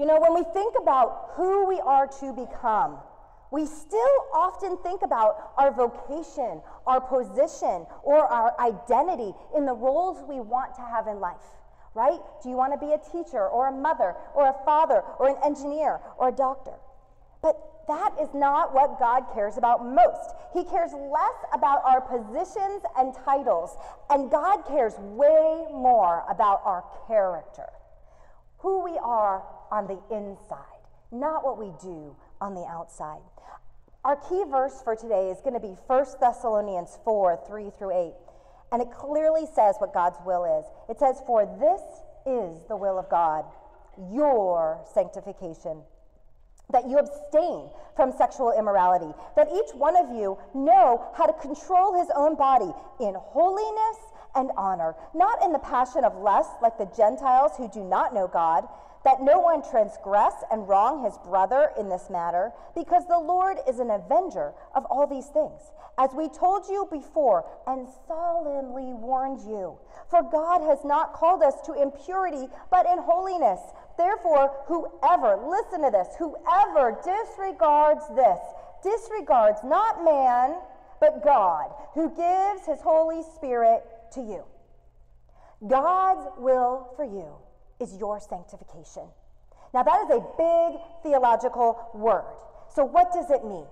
You know, when we think about who we are to become, we still often think about our vocation, our position, or our identity in the roles we want to have in life, right? Do you want to be a teacher, or a mother, or a father, or an engineer, or a doctor? But that is not what God cares about most. He cares less about our positions and titles, and God cares way more about our character, who we are on the inside, not what we do on the outside. Our key verse for today is going to be 1 Thessalonians 4 3 through 8. And it clearly says what God's will is. It says, For this is the will of God, your sanctification that you abstain from sexual immorality, that each one of you know how to control his own body in holiness and honor, not in the passion of lust like the Gentiles who do not know God, that no one transgress and wrong his brother in this matter, because the Lord is an avenger of all these things, as we told you before and solemnly warned you. For God has not called us to impurity, but in holiness. Therefore, whoever, listen to this, whoever disregards this, disregards not man, but God, who gives his Holy Spirit to you. God's will for you is your sanctification. Now, that is a big theological word. So, what does it mean?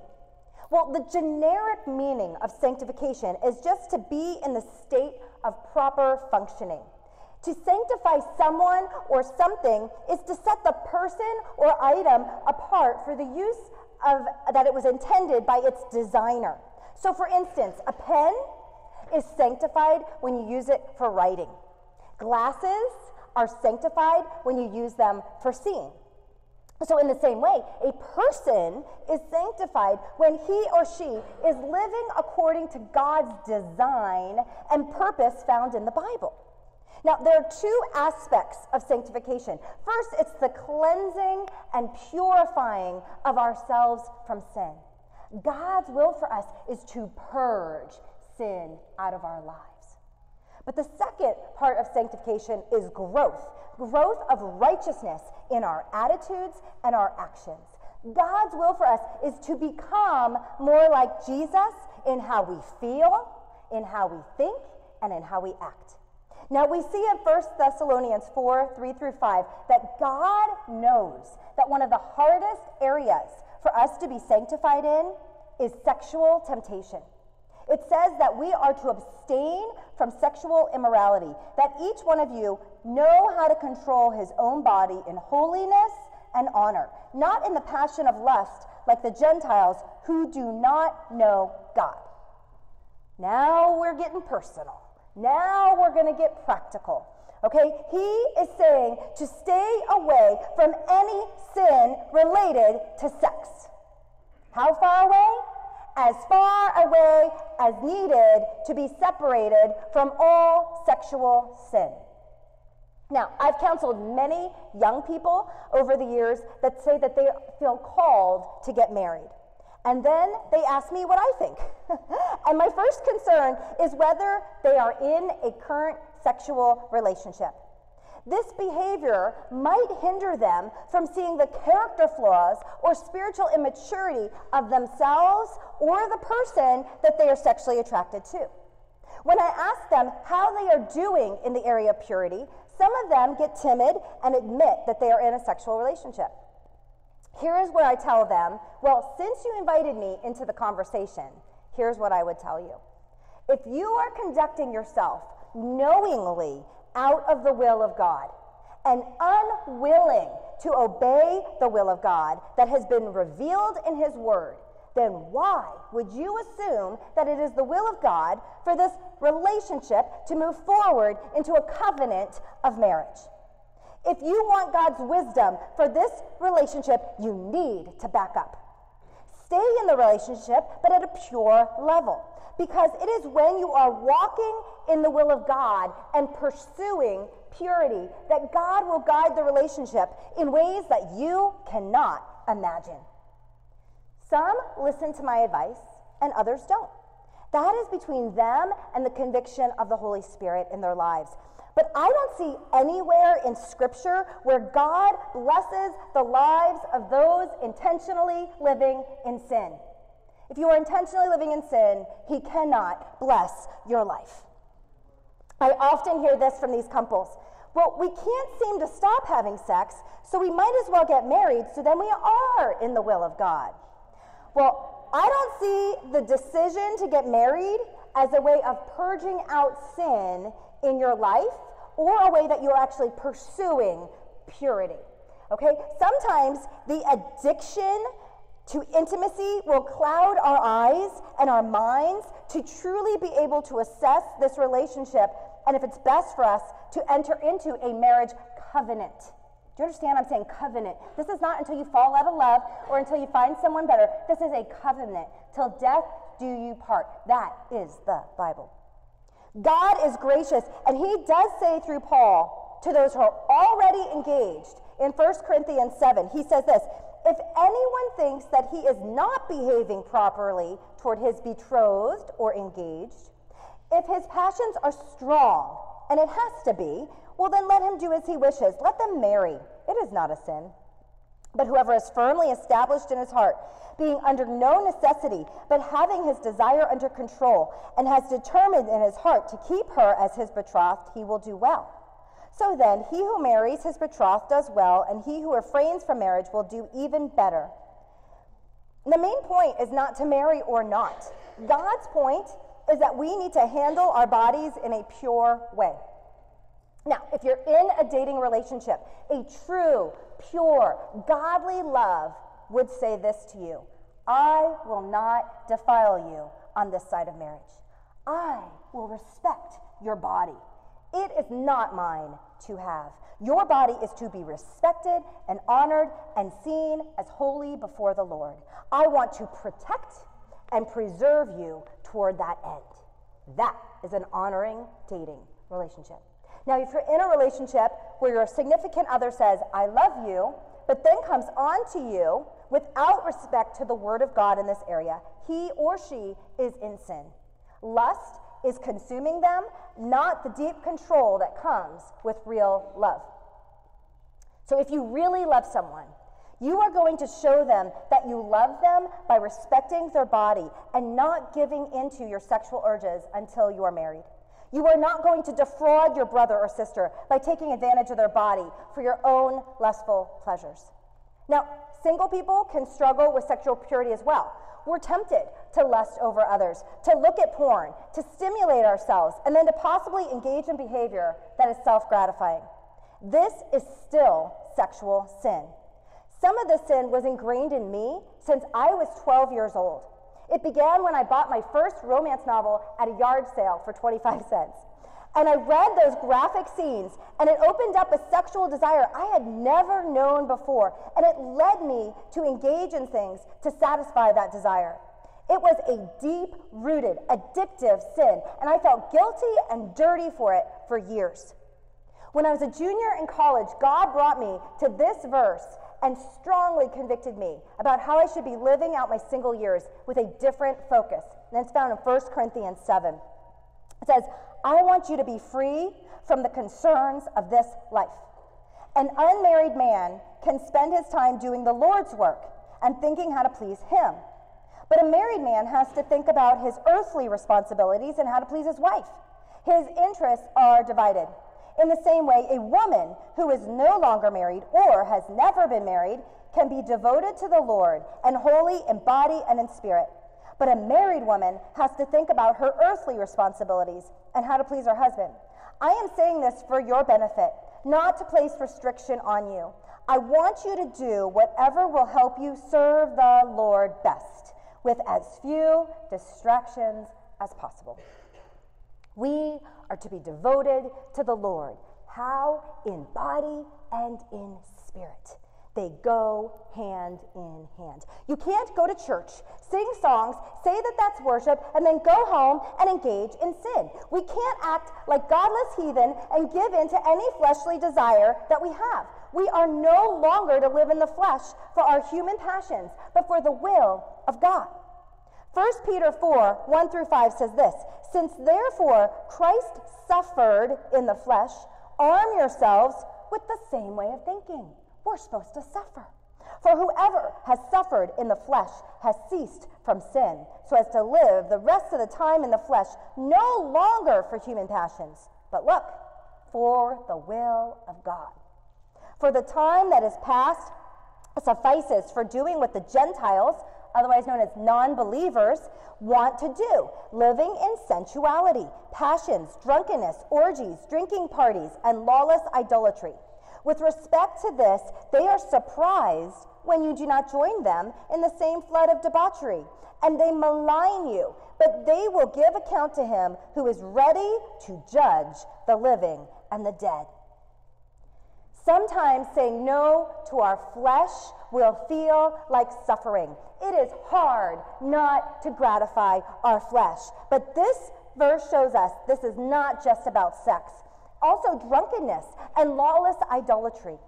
Well, the generic meaning of sanctification is just to be in the state of proper functioning. To sanctify someone or something is to set the person or item apart for the use of that it was intended by its designer. So for instance, a pen is sanctified when you use it for writing. Glasses are sanctified when you use them for seeing. So, in the same way, a person is sanctified when he or she is living according to God's design and purpose found in the Bible. Now, there are two aspects of sanctification. First, it's the cleansing and purifying of ourselves from sin. God's will for us is to purge sin out of our lives. But the second part of sanctification is growth growth of righteousness in our attitudes and our actions. God's will for us is to become more like Jesus in how we feel, in how we think, and in how we act. Now we see in 1 Thessalonians 4 3 through 5 that God knows that one of the hardest areas for us to be sanctified in is sexual temptation. It says that we are to abstain from sexual immorality, that each one of you know how to control his own body in holiness and honor, not in the passion of lust like the Gentiles who do not know God. Now we're getting personal. Now we're going to get practical. Okay? He is saying to stay away from any sin related to sex. How far away? As far away as needed to be separated from all sexual sin. Now, I've counseled many young people over the years that say that they feel called to get married. And then they ask me what I think. and my first concern is whether they are in a current sexual relationship. This behavior might hinder them from seeing the character flaws or spiritual immaturity of themselves or the person that they are sexually attracted to. When I ask them how they are doing in the area of purity, some of them get timid and admit that they are in a sexual relationship. Here is where I tell them, well, since you invited me into the conversation, here's what I would tell you. If you are conducting yourself knowingly out of the will of God and unwilling to obey the will of God that has been revealed in His Word, then why would you assume that it is the will of God for this relationship to move forward into a covenant of marriage? If you want God's wisdom for this relationship, you need to back up. Stay in the relationship, but at a pure level. Because it is when you are walking in the will of God and pursuing purity that God will guide the relationship in ways that you cannot imagine. Some listen to my advice and others don't. That is between them and the conviction of the Holy Spirit in their lives. But I don't see anywhere in Scripture where God blesses the lives of those intentionally living in sin. If you are intentionally living in sin, He cannot bless your life. I often hear this from these couples. Well, we can't seem to stop having sex, so we might as well get married, so then we are in the will of God. Well, I don't see the decision to get married as a way of purging out sin in your life or a way that you're actually pursuing purity. Okay? Sometimes the addiction to intimacy will cloud our eyes and our minds to truly be able to assess this relationship and if it's best for us to enter into a marriage covenant. Do you understand? I'm saying covenant. This is not until you fall out of love or until you find someone better. This is a covenant. Till death do you part. That is the Bible. God is gracious, and He does say through Paul to those who are already engaged in 1 Corinthians 7, He says this If anyone thinks that he is not behaving properly toward his betrothed or engaged, if his passions are strong, and it has to be, well, then let him do as he wishes. Let them marry. It is not a sin. But whoever is firmly established in his heart, being under no necessity, but having his desire under control, and has determined in his heart to keep her as his betrothed, he will do well. So then, he who marries his betrothed does well, and he who refrains from marriage will do even better. The main point is not to marry or not. God's point is that we need to handle our bodies in a pure way. Now, if you're in a dating relationship, a true, pure, godly love would say this to you I will not defile you on this side of marriage. I will respect your body. It is not mine to have. Your body is to be respected and honored and seen as holy before the Lord. I want to protect and preserve you toward that end. That is an honoring dating relationship. Now, if you're in a relationship where your significant other says, I love you, but then comes on to you without respect to the word of God in this area, he or she is in sin. Lust is consuming them, not the deep control that comes with real love. So, if you really love someone, you are going to show them that you love them by respecting their body and not giving into your sexual urges until you are married. You are not going to defraud your brother or sister by taking advantage of their body for your own lustful pleasures. Now, single people can struggle with sexual purity as well. We're tempted to lust over others, to look at porn, to stimulate ourselves, and then to possibly engage in behavior that is self gratifying. This is still sexual sin. Some of the sin was ingrained in me since I was 12 years old. It began when I bought my first romance novel at a yard sale for 25 cents. And I read those graphic scenes, and it opened up a sexual desire I had never known before. And it led me to engage in things to satisfy that desire. It was a deep rooted, addictive sin, and I felt guilty and dirty for it for years. When I was a junior in college, God brought me to this verse and strongly convicted me about how I should be living out my single years with a different focus. And it's found in 1 Corinthians 7. It says, I want you to be free from the concerns of this life. An unmarried man can spend his time doing the Lord's work and thinking how to please him. But a married man has to think about his earthly responsibilities and how to please his wife. His interests are divided. In the same way, a woman who is no longer married or has never been married can be devoted to the Lord and holy in body and in spirit. But a married woman has to think about her earthly responsibilities and how to please her husband. I am saying this for your benefit, not to place restriction on you. I want you to do whatever will help you serve the Lord best with as few distractions as possible. Are to be devoted to the Lord. How? In body and in spirit. They go hand in hand. You can't go to church, sing songs, say that that's worship, and then go home and engage in sin. We can't act like godless heathen and give in to any fleshly desire that we have. We are no longer to live in the flesh for our human passions, but for the will of God. 1 Peter 4 1 through 5 says this Since therefore Christ suffered in the flesh, arm yourselves with the same way of thinking. We're supposed to suffer. For whoever has suffered in the flesh has ceased from sin, so as to live the rest of the time in the flesh, no longer for human passions, but look, for the will of God. For the time that is past suffices for doing what the Gentiles, otherwise known as non believers, want to do living in sensuality, passions, drunkenness, orgies, drinking parties, and lawless idolatry. With respect to this, they are surprised when you do not join them in the same flood of debauchery, and they malign you, but they will give account to him who is ready to judge the living and the dead. Sometimes saying no to our flesh will feel like suffering. It is hard not to gratify our flesh. But this verse shows us this is not just about sex, also drunkenness and lawless idolatry.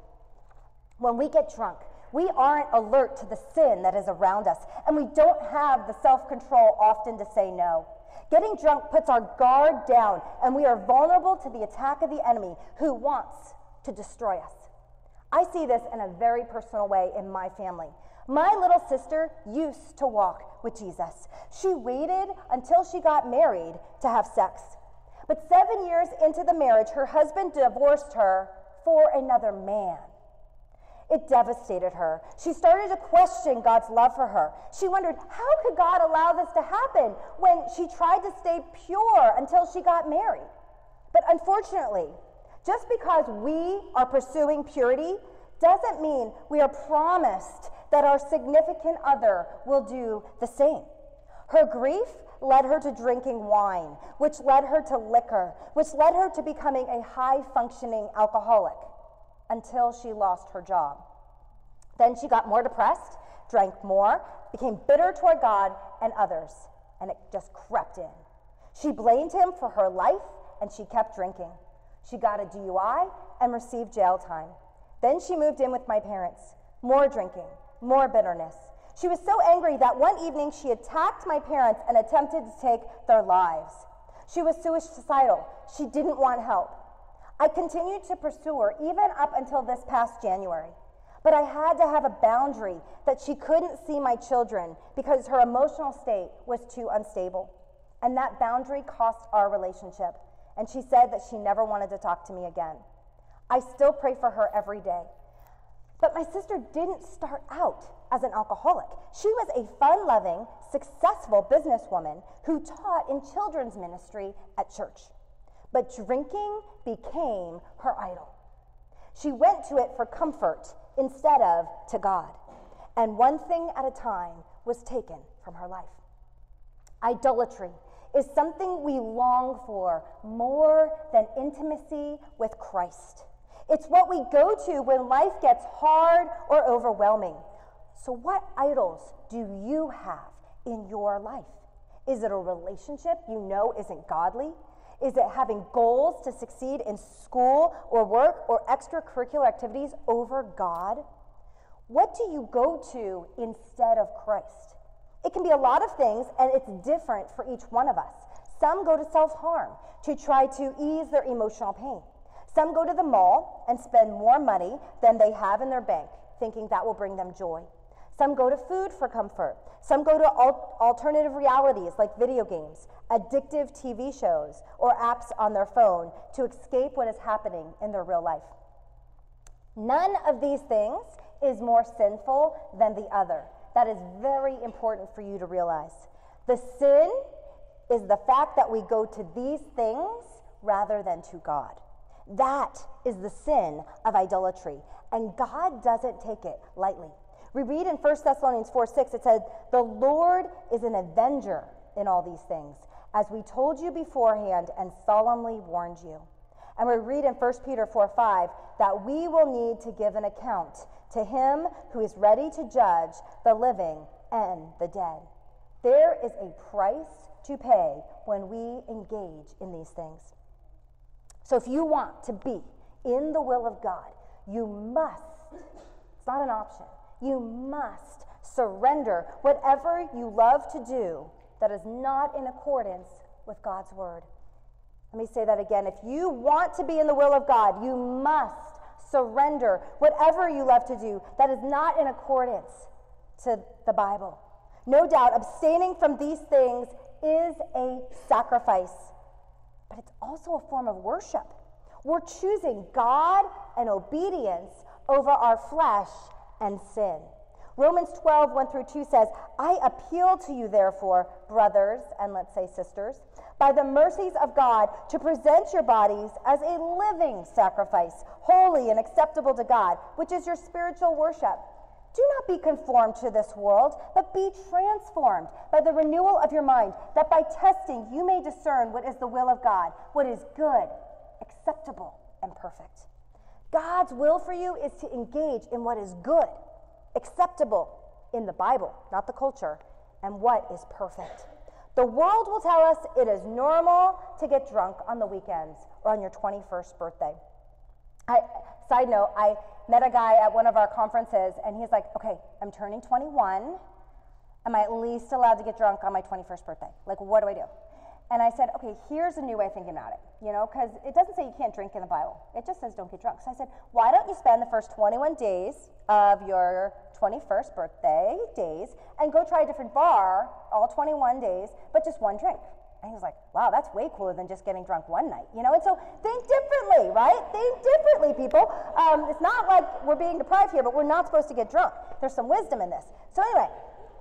When we get drunk, we aren't alert to the sin that is around us, and we don't have the self control often to say no. Getting drunk puts our guard down, and we are vulnerable to the attack of the enemy who wants to destroy us. I see this in a very personal way in my family. My little sister used to walk with Jesus. She waited until she got married to have sex. But seven years into the marriage, her husband divorced her for another man. It devastated her. She started to question God's love for her. She wondered, how could God allow this to happen when she tried to stay pure until she got married? But unfortunately, just because we are pursuing purity doesn't mean we are promised that our significant other will do the same. Her grief led her to drinking wine, which led her to liquor, which led her to becoming a high functioning alcoholic until she lost her job. Then she got more depressed, drank more, became bitter toward God and others, and it just crept in. She blamed him for her life and she kept drinking. She got a DUI and received jail time. Then she moved in with my parents. More drinking, more bitterness. She was so angry that one evening she attacked my parents and attempted to take their lives. She was suicidal. She didn't want help. I continued to pursue her even up until this past January. But I had to have a boundary that she couldn't see my children because her emotional state was too unstable. And that boundary cost our relationship. And she said that she never wanted to talk to me again. I still pray for her every day. But my sister didn't start out as an alcoholic. She was a fun loving, successful businesswoman who taught in children's ministry at church. But drinking became her idol. She went to it for comfort instead of to God. And one thing at a time was taken from her life. Idolatry is something we long for more than intimacy with Christ. It's what we go to when life gets hard or overwhelming. So, what idols do you have in your life? Is it a relationship you know isn't godly? Is it having goals to succeed in school or work or extracurricular activities over God? What do you go to instead of Christ? It can be a lot of things, and it's different for each one of us. Some go to self harm to try to ease their emotional pain. Some go to the mall and spend more money than they have in their bank, thinking that will bring them joy. Some go to food for comfort. Some go to al- alternative realities like video games, addictive TV shows, or apps on their phone to escape what is happening in their real life. None of these things is more sinful than the other. That is very important for you to realize. The sin is the fact that we go to these things rather than to God. That is the sin of idolatry, and God doesn't take it lightly. We read in 1 Thessalonians 4 6, it says, The Lord is an avenger in all these things, as we told you beforehand and solemnly warned you. And we read in 1 Peter 4 5 that we will need to give an account to him who is ready to judge the living and the dead. There is a price to pay when we engage in these things. So if you want to be in the will of God, you must, it's not an option, you must surrender whatever you love to do that is not in accordance with God's word. Let me say that again. If you want to be in the will of God, you must surrender whatever you love to do that is not in accordance to the Bible. No doubt, abstaining from these things is a sacrifice, but it's also a form of worship. We're choosing God and obedience over our flesh and sin. Romans 12, 1 through 2 says, I appeal to you, therefore, brothers, and let's say sisters, by the mercies of God, to present your bodies as a living sacrifice, holy and acceptable to God, which is your spiritual worship. Do not be conformed to this world, but be transformed by the renewal of your mind, that by testing you may discern what is the will of God, what is good, acceptable, and perfect. God's will for you is to engage in what is good, acceptable in the Bible, not the culture, and what is perfect. The world will tell us it is normal to get drunk on the weekends or on your 21st birthday. I, side note, I met a guy at one of our conferences, and he's like, okay, I'm turning 21. Am I at least allowed to get drunk on my 21st birthday? Like, what do I do? And I said, okay, here's a new way of thinking about it, you know, because it doesn't say you can't drink in the Bible. It just says don't get drunk. So I said, why don't you spend the first 21 days of your 21st birthday days and go try a different bar all 21 days, but just one drink? And he was like, wow, that's way cooler than just getting drunk one night, you know? And so think differently, right? Think differently, people. Um, it's not like we're being deprived here, but we're not supposed to get drunk. There's some wisdom in this. So, anyway,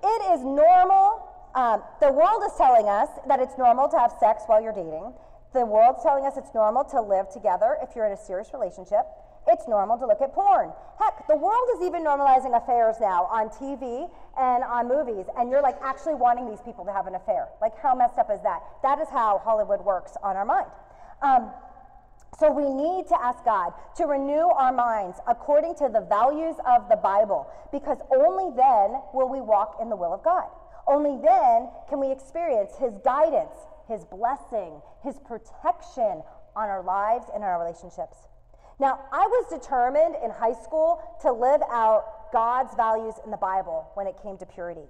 it is normal um, the world is telling us that it's normal to have sex while you're dating. The world's telling us it's normal to live together if you're in a serious relationship. It's normal to look at porn. Heck, the world is even normalizing affairs now on TV and on movies, and you're like actually wanting these people to have an affair. Like, how messed up is that? That is how Hollywood works on our mind. Um, so we need to ask God to renew our minds according to the values of the Bible, because only then will we walk in the will of God. Only then can we experience His guidance, His blessing, His protection on our lives and our relationships. Now, I was determined in high school to live out God's values in the Bible when it came to purity.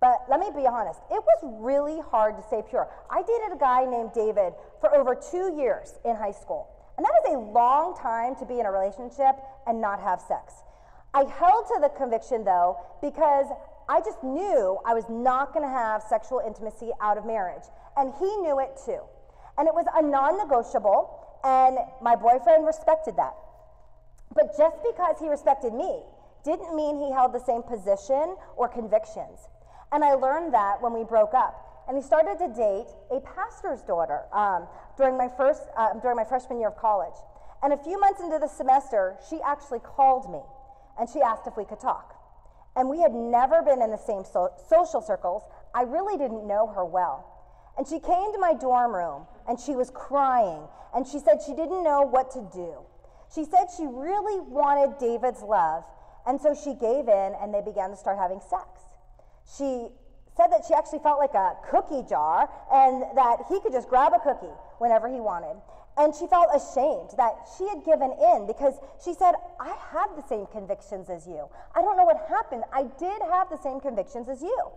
But let me be honest, it was really hard to stay pure. I dated a guy named David for over two years in high school. And that is a long time to be in a relationship and not have sex. I held to the conviction, though, because I just knew I was not going to have sexual intimacy out of marriage. And he knew it too. And it was a non negotiable, and my boyfriend respected that. But just because he respected me didn't mean he held the same position or convictions. And I learned that when we broke up. And he started to date a pastor's daughter um, during, my first, uh, during my freshman year of college. And a few months into the semester, she actually called me and she asked if we could talk and we had never been in the same so- social circles. I really didn't know her well. And she came to my dorm room and she was crying and she said she didn't know what to do. She said she really wanted David's love, and so she gave in and they began to start having sex. She said that she actually felt like a cookie jar and that he could just grab a cookie whenever he wanted. And she felt ashamed that she had given in because she said, I had the same convictions as you. I don't know what happened. I did have the same convictions as you.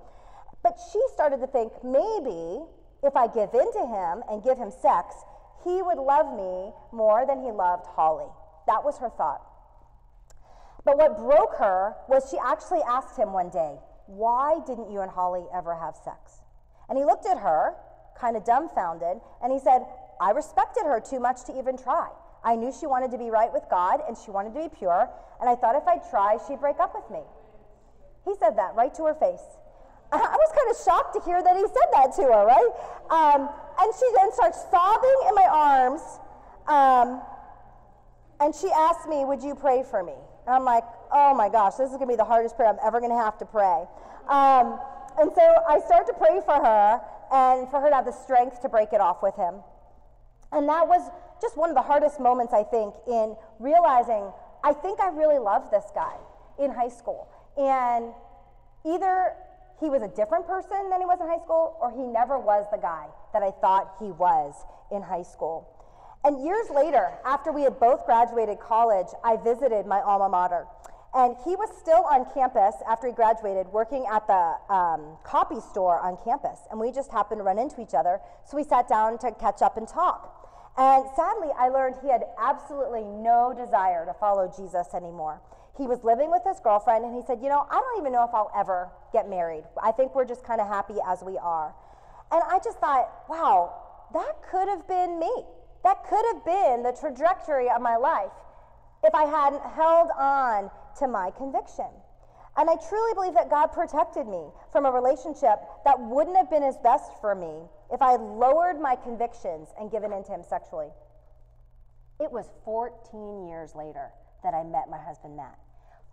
But she started to think maybe if I give in to him and give him sex, he would love me more than he loved Holly. That was her thought. But what broke her was she actually asked him one day, Why didn't you and Holly ever have sex? And he looked at her, kind of dumbfounded, and he said, I respected her too much to even try. I knew she wanted to be right with God and she wanted to be pure, and I thought if I tried, she'd break up with me. He said that right to her face. I was kind of shocked to hear that he said that to her, right? Um, and she then starts sobbing in my arms, um, and she asked me, Would you pray for me? And I'm like, Oh my gosh, this is going to be the hardest prayer I'm ever going to have to pray. Um, and so I start to pray for her and for her to have the strength to break it off with him. And that was just one of the hardest moments, I think, in realizing I think I really loved this guy in high school. And either he was a different person than he was in high school, or he never was the guy that I thought he was in high school. And years later, after we had both graduated college, I visited my alma mater. And he was still on campus after he graduated, working at the um, copy store on campus. And we just happened to run into each other. So we sat down to catch up and talk. And sadly, I learned he had absolutely no desire to follow Jesus anymore. He was living with his girlfriend, and he said, You know, I don't even know if I'll ever get married. I think we're just kind of happy as we are. And I just thought, wow, that could have been me. That could have been the trajectory of my life if I hadn't held on to my conviction. And I truly believe that God protected me from a relationship that wouldn't have been his best for me if I had lowered my convictions and given in to him sexually. It was 14 years later that I met my husband, Matt.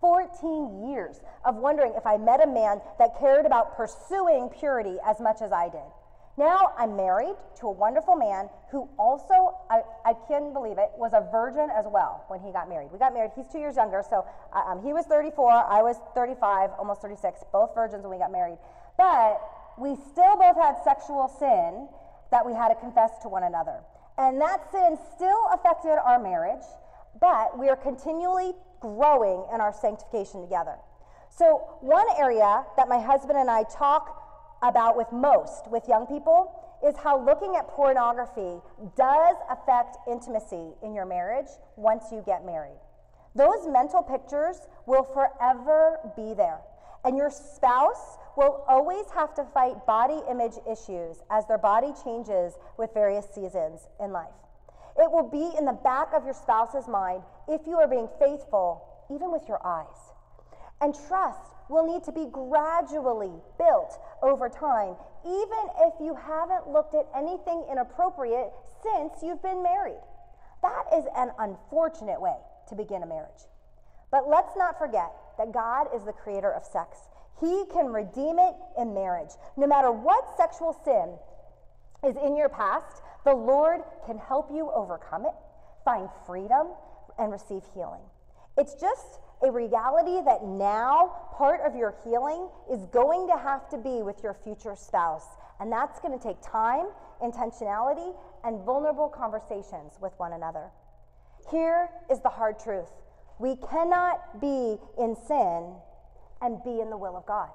14 years of wondering if I met a man that cared about pursuing purity as much as I did. Now I'm married to a wonderful man who also, I, I can't believe it, was a virgin as well when he got married. We got married, he's two years younger, so uh, um, he was 34, I was 35, almost 36, both virgins when we got married. But we still both had sexual sin that we had to confess to one another. And that sin still affected our marriage, but we are continually growing in our sanctification together. So, one area that my husband and I talk about with most with young people is how looking at pornography does affect intimacy in your marriage once you get married. Those mental pictures will forever be there, and your spouse will always have to fight body image issues as their body changes with various seasons in life. It will be in the back of your spouse's mind if you are being faithful, even with your eyes. And trust will need to be gradually built over time, even if you haven't looked at anything inappropriate since you've been married. That is an unfortunate way to begin a marriage. But let's not forget that God is the creator of sex. He can redeem it in marriage. No matter what sexual sin is in your past, the Lord can help you overcome it, find freedom, and receive healing. It's just a reality that now part of your healing is going to have to be with your future spouse. And that's going to take time, intentionality, and vulnerable conversations with one another. Here is the hard truth we cannot be in sin and be in the will of God.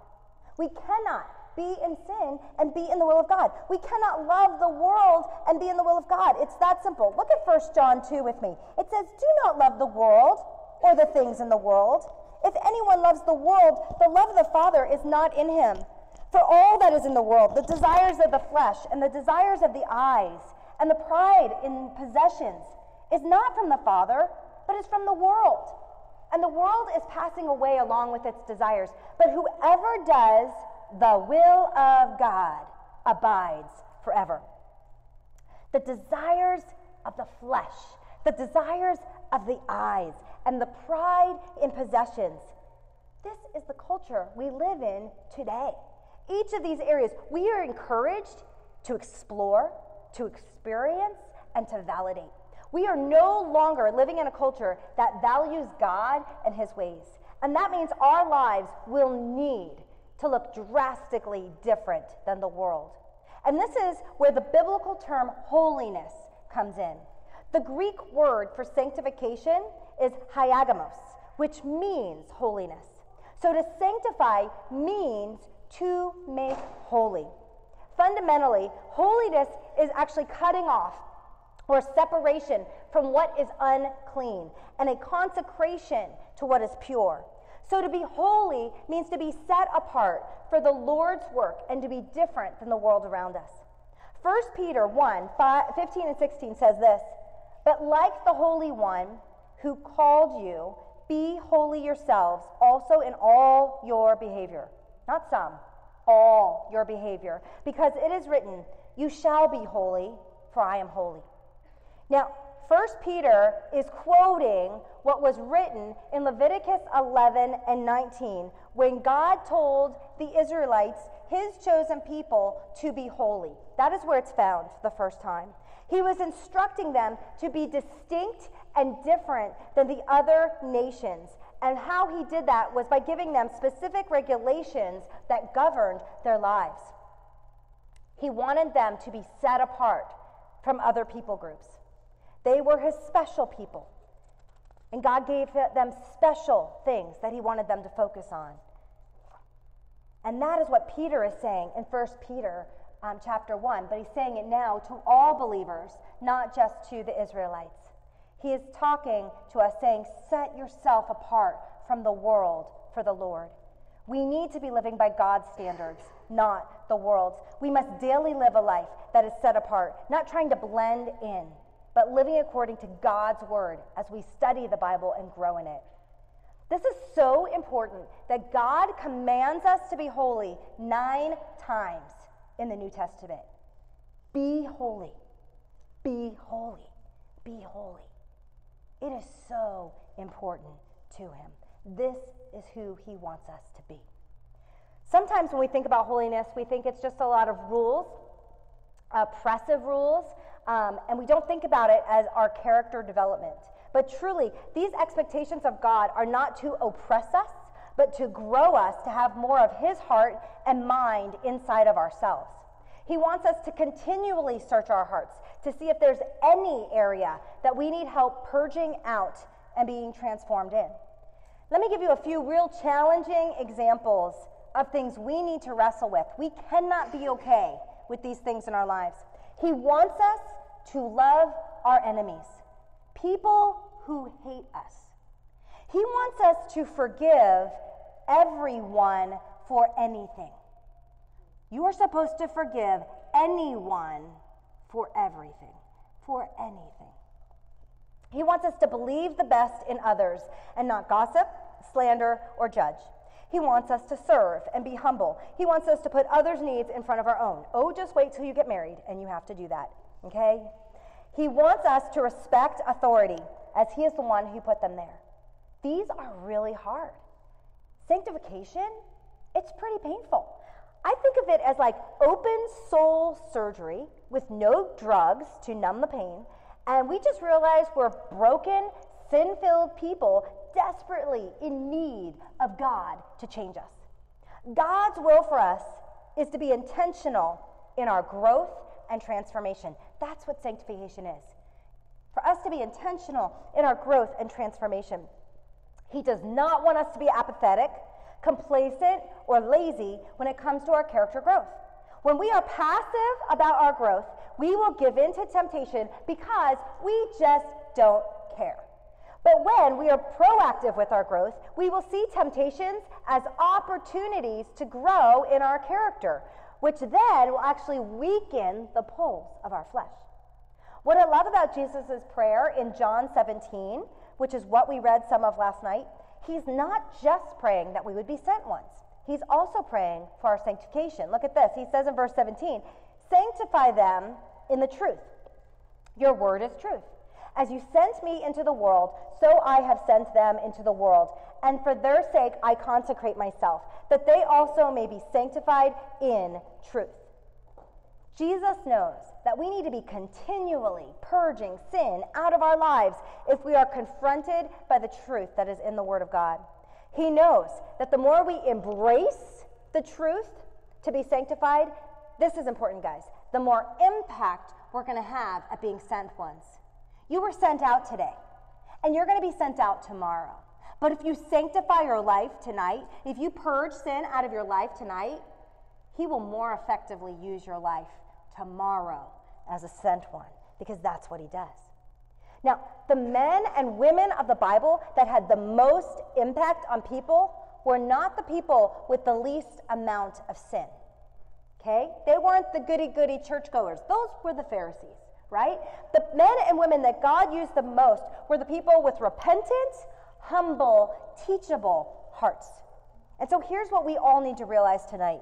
We cannot be in sin and be in the will of God. We cannot love the world and be in the will of God. It's that simple. Look at 1 John 2 with me. It says, Do not love the world or the things in the world. If anyone loves the world, the love of the Father is not in him. For all that is in the world, the desires of the flesh and the desires of the eyes and the pride in possessions, is not from the Father, but is from the world. And the world is passing away along with its desires. But whoever does the will of God abides forever. The desires of the flesh, the desires of the eyes, and the pride in possessions. This is the culture we live in today. Each of these areas, we are encouraged to explore, to experience, and to validate. We are no longer living in a culture that values God and his ways. And that means our lives will need to look drastically different than the world. And this is where the biblical term holiness comes in. The Greek word for sanctification is hagiasmos, which means holiness. So to sanctify means to make holy. Fundamentally, holiness is actually cutting off or separation from what is unclean and a consecration to what is pure. So to be holy means to be set apart for the Lord's work and to be different than the world around us. 1 Peter 1 5, 15 and 16 says this But like the Holy One who called you, be holy yourselves also in all your behavior. Not some, all your behavior. Because it is written, You shall be holy, for I am holy. Now, First Peter is quoting what was written in Leviticus 11 and 19 when God told the Israelites, his chosen people, to be holy. That is where it's found the first time. He was instructing them to be distinct and different than the other nations. And how he did that was by giving them specific regulations that governed their lives. He wanted them to be set apart from other people groups. They were his special people. And God gave them special things that He wanted them to focus on. And that is what Peter is saying in 1 Peter um, chapter 1, but he's saying it now to all believers, not just to the Israelites. He is talking to us, saying, Set yourself apart from the world for the Lord. We need to be living by God's standards, not the world's. We must daily live a life that is set apart, not trying to blend in, but living according to God's word as we study the Bible and grow in it. This is so important that God commands us to be holy nine times in the New Testament. Be holy. Be holy. Be holy. It is so important to Him. This is who He wants us to be. Sometimes when we think about holiness, we think it's just a lot of rules, oppressive rules, um, and we don't think about it as our character development. But truly, these expectations of God are not to oppress us, but to grow us to have more of His heart and mind inside of ourselves. He wants us to continually search our hearts to see if there's any area that we need help purging out and being transformed in. Let me give you a few real challenging examples of things we need to wrestle with. We cannot be okay with these things in our lives. He wants us to love our enemies, people who hate us. He wants us to forgive everyone for anything. You are supposed to forgive anyone for everything. For anything. He wants us to believe the best in others and not gossip, slander, or judge. He wants us to serve and be humble. He wants us to put others' needs in front of our own. Oh, just wait till you get married and you have to do that, okay? He wants us to respect authority as He is the one who put them there. These are really hard. Sanctification, it's pretty painful. I think of it as like open soul surgery with no drugs to numb the pain. And we just realize we're broken, sin filled people desperately in need of God to change us. God's will for us is to be intentional in our growth and transformation. That's what sanctification is. For us to be intentional in our growth and transformation. He does not want us to be apathetic complacent, or lazy when it comes to our character growth. When we are passive about our growth, we will give in to temptation because we just don't care. But when we are proactive with our growth, we will see temptations as opportunities to grow in our character, which then will actually weaken the pulls of our flesh. What I love about Jesus' prayer in John 17, which is what we read some of last night, he's not just praying that we would be sent once, he's also praying for our sanctification. Look at this. He says in verse 17, Sanctify them in the truth. Your word is truth. As you sent me into the world, so I have sent them into the world. And for their sake I consecrate myself, that they also may be sanctified in truth. Jesus knows that we need to be continually purging sin out of our lives if we are confronted by the truth that is in the Word of God. He knows that the more we embrace the truth to be sanctified, this is important, guys, the more impact we're going to have at being sent ones. You were sent out today, and you're going to be sent out tomorrow. But if you sanctify your life tonight, if you purge sin out of your life tonight, He will more effectively use your life tomorrow as a sent one, because that's what he does. Now, the men and women of the Bible that had the most impact on people were not the people with the least amount of sin. Okay? They weren't the goody goody churchgoers, those were the Pharisees, right? The men and women that God used the most were the people with repentant, humble, teachable hearts. And so here's what we all need to realize tonight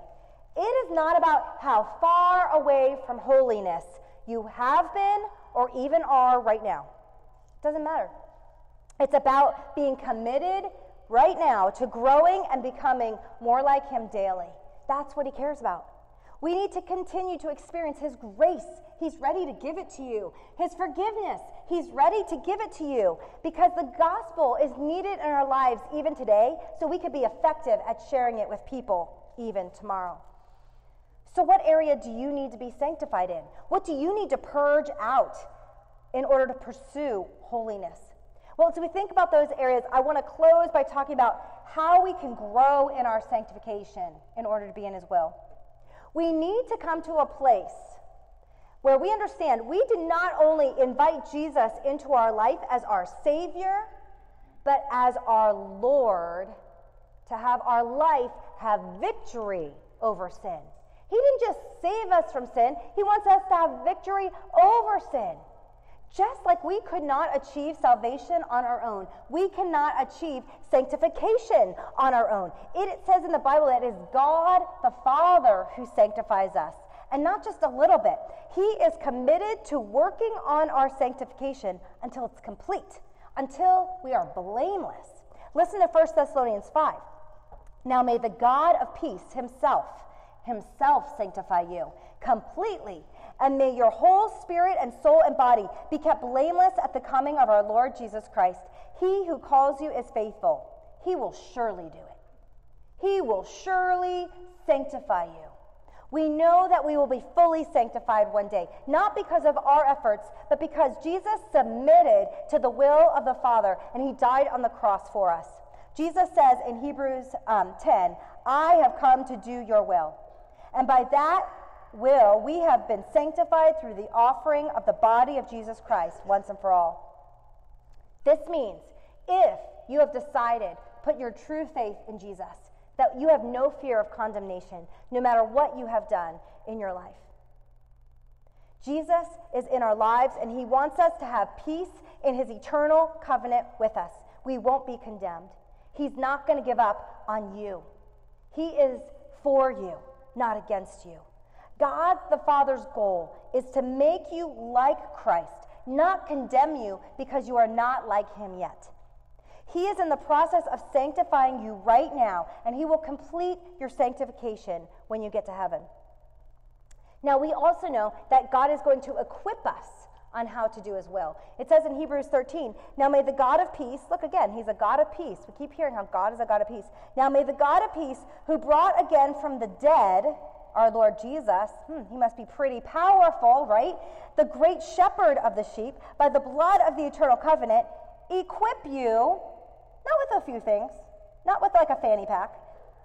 it is not about how far away from holiness you have been or even are right now. It doesn't matter. It's about being committed right now to growing and becoming more like Him daily. That's what He cares about. We need to continue to experience His grace. He's ready to give it to you. His forgiveness, He's ready to give it to you because the gospel is needed in our lives even today so we could be effective at sharing it with people even tomorrow. So, what area do you need to be sanctified in? What do you need to purge out in order to pursue holiness? Well, as we think about those areas, I want to close by talking about how we can grow in our sanctification in order to be in His will. We need to come to a place where we understand we did not only invite Jesus into our life as our Savior, but as our Lord, to have our life have victory over sin. He didn't just save us from sin, He wants us to have victory over sin. Just like we could not achieve salvation on our own, we cannot achieve sanctification on our own. It says in the Bible that it is God the Father who sanctifies us, and not just a little bit. He is committed to working on our sanctification until it's complete, until we are blameless. Listen to 1 Thessalonians 5. Now may the God of peace himself, himself sanctify you completely and may your whole spirit and soul and body be kept blameless at the coming of our Lord Jesus Christ. He who calls you is faithful. He will surely do it. He will surely sanctify you. We know that we will be fully sanctified one day, not because of our efforts, but because Jesus submitted to the will of the Father and he died on the cross for us. Jesus says in Hebrews um, 10, I have come to do your will. And by that, will, we have been sanctified through the offering of the body of Jesus Christ once and for all. This means if you have decided, put your true faith in Jesus, that you have no fear of condemnation, no matter what you have done in your life. Jesus is in our lives, and he wants us to have peace in his eternal covenant with us. We won't be condemned. He's not going to give up on you. He is for you, not against you. God the Father's goal is to make you like Christ, not condemn you because you are not like him yet. He is in the process of sanctifying you right now, and he will complete your sanctification when you get to heaven. Now, we also know that God is going to equip us on how to do his will. It says in Hebrews 13, Now may the God of peace, look again, he's a God of peace. We keep hearing how God is a God of peace. Now may the God of peace, who brought again from the dead, our Lord Jesus, hmm, he must be pretty powerful, right? The great shepherd of the sheep, by the blood of the eternal covenant, equip you, not with a few things, not with like a fanny pack,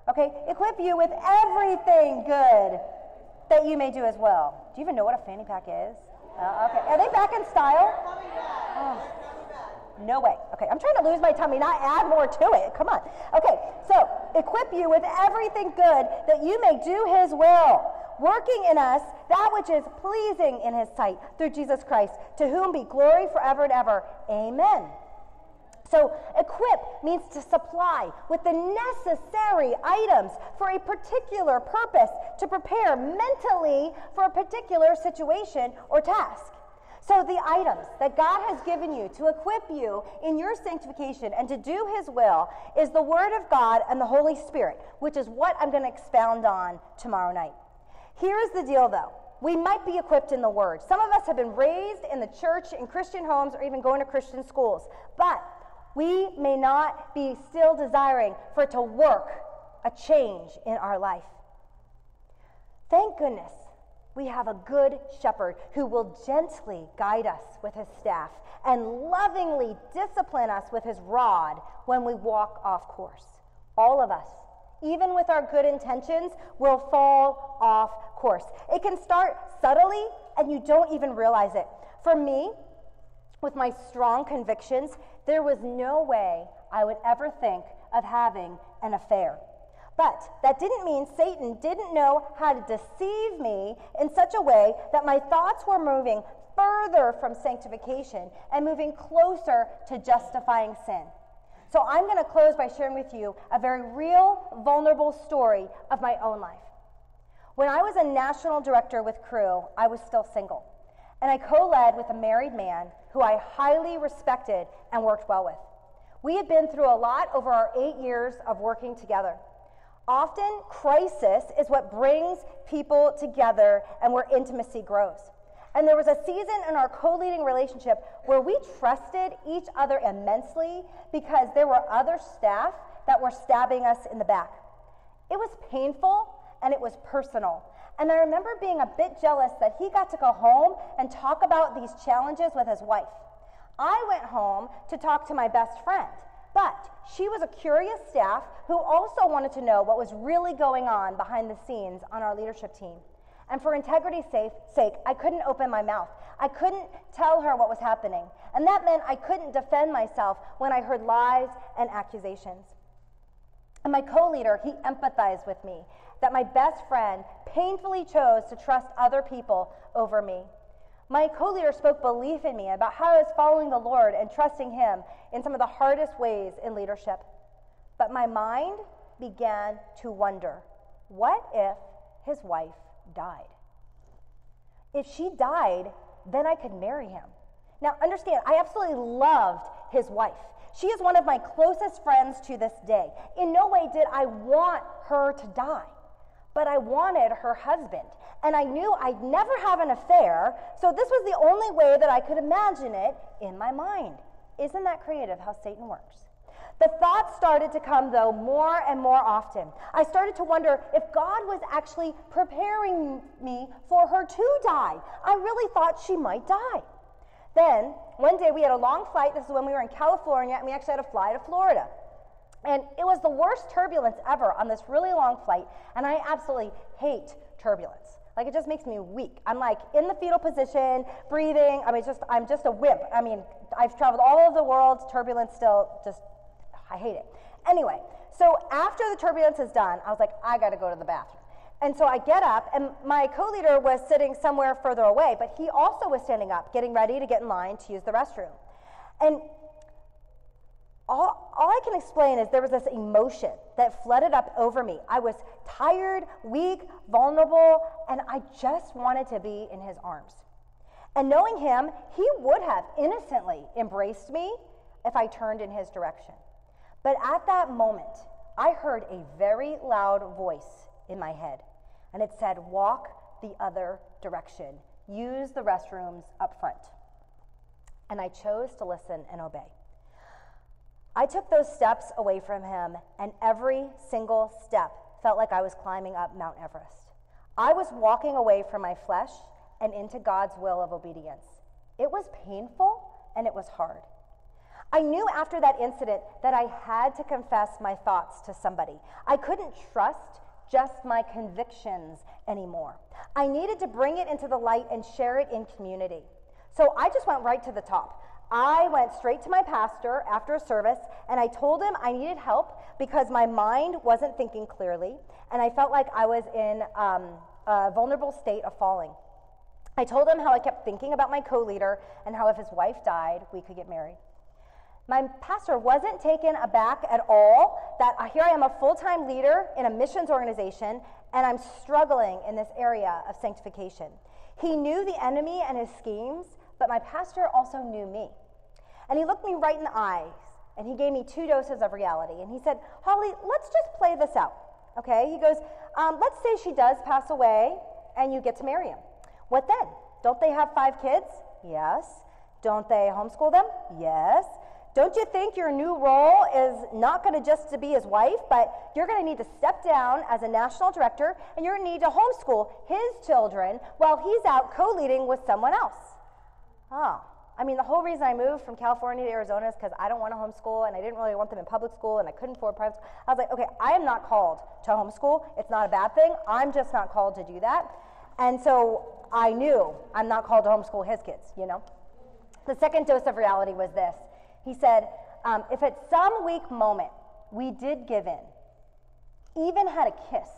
okay? Equip you with everything good that you may do as well. Do you even know what a fanny pack is? Uh, okay, are they back in style? Oh. No way. Okay, I'm trying to lose my tummy, not add more to it. Come on. Okay, so equip you with everything good that you may do his will, working in us that which is pleasing in his sight through Jesus Christ, to whom be glory forever and ever. Amen. So, equip means to supply with the necessary items for a particular purpose, to prepare mentally for a particular situation or task. So, the items that God has given you to equip you in your sanctification and to do His will is the Word of God and the Holy Spirit, which is what I'm going to expound on tomorrow night. Here's the deal, though. We might be equipped in the Word. Some of us have been raised in the church, in Christian homes, or even going to Christian schools. But we may not be still desiring for it to work a change in our life. Thank goodness we have a good shepherd who will gently guide us with his staff and lovingly discipline us with his rod when we walk off course. All of us, even with our good intentions, will fall off course. It can start subtly and you don't even realize it. For me, with my strong convictions, there was no way I would ever think of having an affair. But that didn't mean Satan didn't know how to deceive me in such a way that my thoughts were moving further from sanctification and moving closer to justifying sin. So I'm going to close by sharing with you a very real, vulnerable story of my own life. When I was a national director with Cru, I was still single. And I co led with a married man who I highly respected and worked well with. We had been through a lot over our eight years of working together. Often, crisis is what brings people together and where intimacy grows. And there was a season in our co leading relationship where we trusted each other immensely because there were other staff that were stabbing us in the back. It was painful and it was personal. And I remember being a bit jealous that he got to go home and talk about these challenges with his wife. I went home to talk to my best friend, but she was a curious staff who also wanted to know what was really going on behind the scenes on our leadership team. And for integrity's sake, I couldn't open my mouth. I couldn't tell her what was happening. And that meant I couldn't defend myself when I heard lies and accusations. And my co leader, he empathized with me that my best friend painfully chose to trust other people over me. My co leader spoke belief in me about how I was following the Lord and trusting Him in some of the hardest ways in leadership. But my mind began to wonder what if his wife died? If she died, then I could marry him. Now, understand, I absolutely loved his wife. She is one of my closest friends to this day. In no way did I want her to die, but I wanted her husband. And I knew I'd never have an affair, so this was the only way that I could imagine it in my mind. Isn't that creative how Satan works? The thoughts started to come, though, more and more often. I started to wonder if God was actually preparing me for her to die. I really thought she might die. Then, one day we had a long flight. This is when we were in California, and we actually had to fly to Florida. And it was the worst turbulence ever on this really long flight, and I absolutely hate turbulence. Like it just makes me weak. I'm like in the fetal position, breathing. I mean, just I'm just a wimp. I mean, I've traveled all over the world. Turbulence still just I hate it. Anyway, so after the turbulence is done, I was like, I got to go to the bathroom. And so I get up, and my co leader was sitting somewhere further away, but he also was standing up, getting ready to get in line to use the restroom. And all, all I can explain is there was this emotion that flooded up over me. I was tired, weak, vulnerable, and I just wanted to be in his arms. And knowing him, he would have innocently embraced me if I turned in his direction. But at that moment, I heard a very loud voice in my head, and it said, Walk the other direction. Use the restrooms up front. And I chose to listen and obey. I took those steps away from him, and every single step felt like I was climbing up Mount Everest. I was walking away from my flesh and into God's will of obedience. It was painful and it was hard. I knew after that incident that I had to confess my thoughts to somebody. I couldn't trust just my convictions anymore. I needed to bring it into the light and share it in community. So I just went right to the top. I went straight to my pastor after a service and I told him I needed help because my mind wasn't thinking clearly and I felt like I was in um, a vulnerable state of falling. I told him how I kept thinking about my co leader and how if his wife died, we could get married. My pastor wasn't taken aback at all that here I am a full time leader in a missions organization and I'm struggling in this area of sanctification. He knew the enemy and his schemes, but my pastor also knew me. And he looked me right in the eyes and he gave me two doses of reality. And he said, Holly, let's just play this out. Okay? He goes, um, let's say she does pass away and you get to marry him. What then? Don't they have five kids? Yes. Don't they homeschool them? Yes. Don't you think your new role is not going to just to be his wife, but you're going to need to step down as a national director and you're going to need to homeschool his children while he's out co-leading with someone else. Oh, I mean, the whole reason I moved from California to Arizona is because I don't want to homeschool and I didn't really want them in public school and I couldn't afford private school. I was like, okay, I am not called to homeschool. It's not a bad thing. I'm just not called to do that. And so I knew I'm not called to homeschool his kids, you know? The second dose of reality was this he said, um, if at some weak moment we did give in, even had a kiss,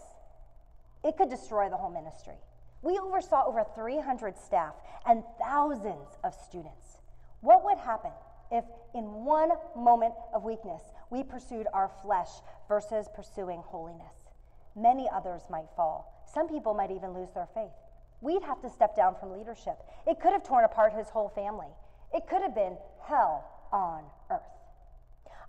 it could destroy the whole ministry. We oversaw over 300 staff and thousands of students. What would happen if, in one moment of weakness, we pursued our flesh versus pursuing holiness? Many others might fall. Some people might even lose their faith. We'd have to step down from leadership. It could have torn apart his whole family. It could have been hell on earth.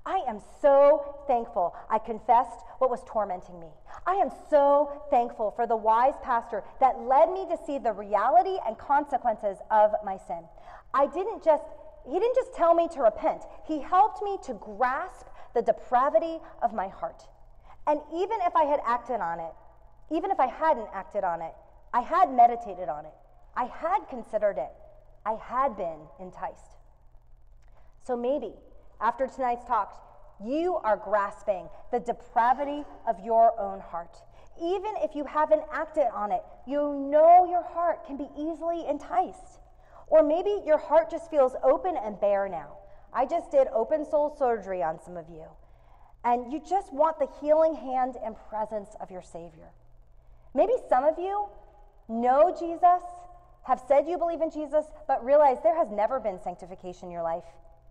I am so thankful I confessed what was tormenting me. I am so thankful for the wise pastor that led me to see the reality and consequences of my sin. I didn't just he didn't just tell me to repent. He helped me to grasp the depravity of my heart. And even if I had acted on it, even if I hadn't acted on it, I had meditated on it. I had considered it. I had been enticed. So maybe after tonight's talk, you are grasping the depravity of your own heart. Even if you haven't acted on it, you know your heart can be easily enticed. Or maybe your heart just feels open and bare now. I just did open soul surgery on some of you. And you just want the healing hand and presence of your Savior. Maybe some of you know Jesus, have said you believe in Jesus, but realize there has never been sanctification in your life.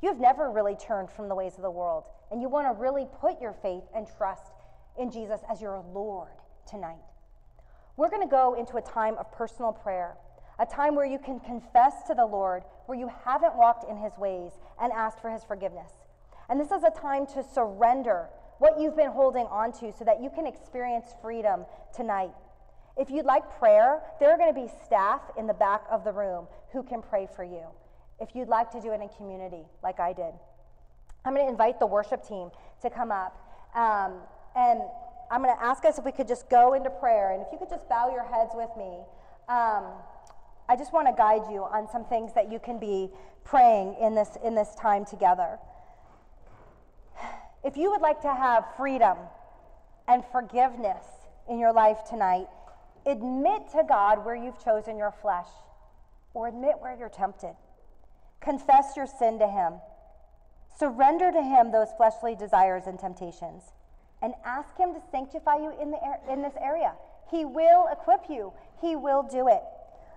You have never really turned from the ways of the world, and you want to really put your faith and trust in Jesus as your Lord tonight. We're going to go into a time of personal prayer, a time where you can confess to the Lord where you haven't walked in his ways and asked for his forgiveness. And this is a time to surrender what you've been holding on to so that you can experience freedom tonight. If you'd like prayer, there are going to be staff in the back of the room who can pray for you. If you'd like to do it in community, like I did, I'm going to invite the worship team to come up. Um, and I'm going to ask us if we could just go into prayer. And if you could just bow your heads with me. Um, I just want to guide you on some things that you can be praying in this, in this time together. If you would like to have freedom and forgiveness in your life tonight, admit to God where you've chosen your flesh, or admit where you're tempted. Confess your sin to Him. Surrender to Him those fleshly desires and temptations, and ask Him to sanctify you in, the, in this area. He will equip you, He will do it.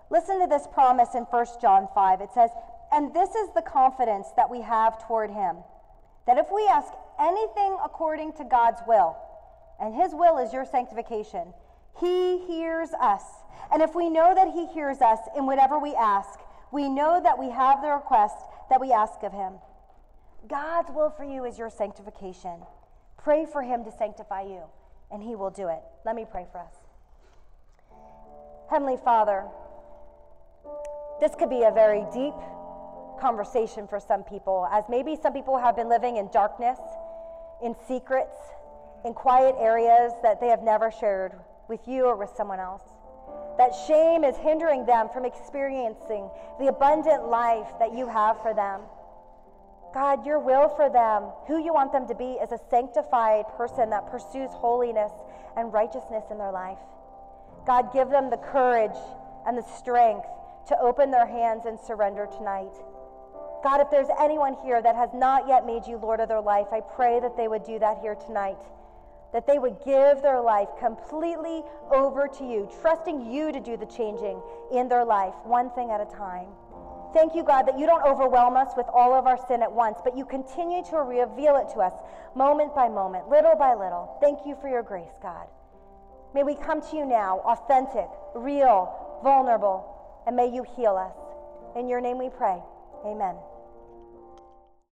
Listen to this promise in 1 John 5. It says, And this is the confidence that we have toward Him, that if we ask anything according to God's will, and His will is your sanctification, He hears us. And if we know that He hears us in whatever we ask, we know that we have the request that we ask of Him. God's will for you is your sanctification. Pray for Him to sanctify you, and He will do it. Let me pray for us. Heavenly Father, this could be a very deep conversation for some people, as maybe some people have been living in darkness, in secrets, in quiet areas that they have never shared with you or with someone else. That shame is hindering them from experiencing the abundant life that you have for them. God, your will for them, who you want them to be, is a sanctified person that pursues holiness and righteousness in their life. God, give them the courage and the strength to open their hands and surrender tonight. God, if there's anyone here that has not yet made you Lord of their life, I pray that they would do that here tonight. That they would give their life completely over to you, trusting you to do the changing in their life, one thing at a time. Thank you, God, that you don't overwhelm us with all of our sin at once, but you continue to reveal it to us moment by moment, little by little. Thank you for your grace, God. May we come to you now, authentic, real, vulnerable, and may you heal us. In your name we pray. Amen.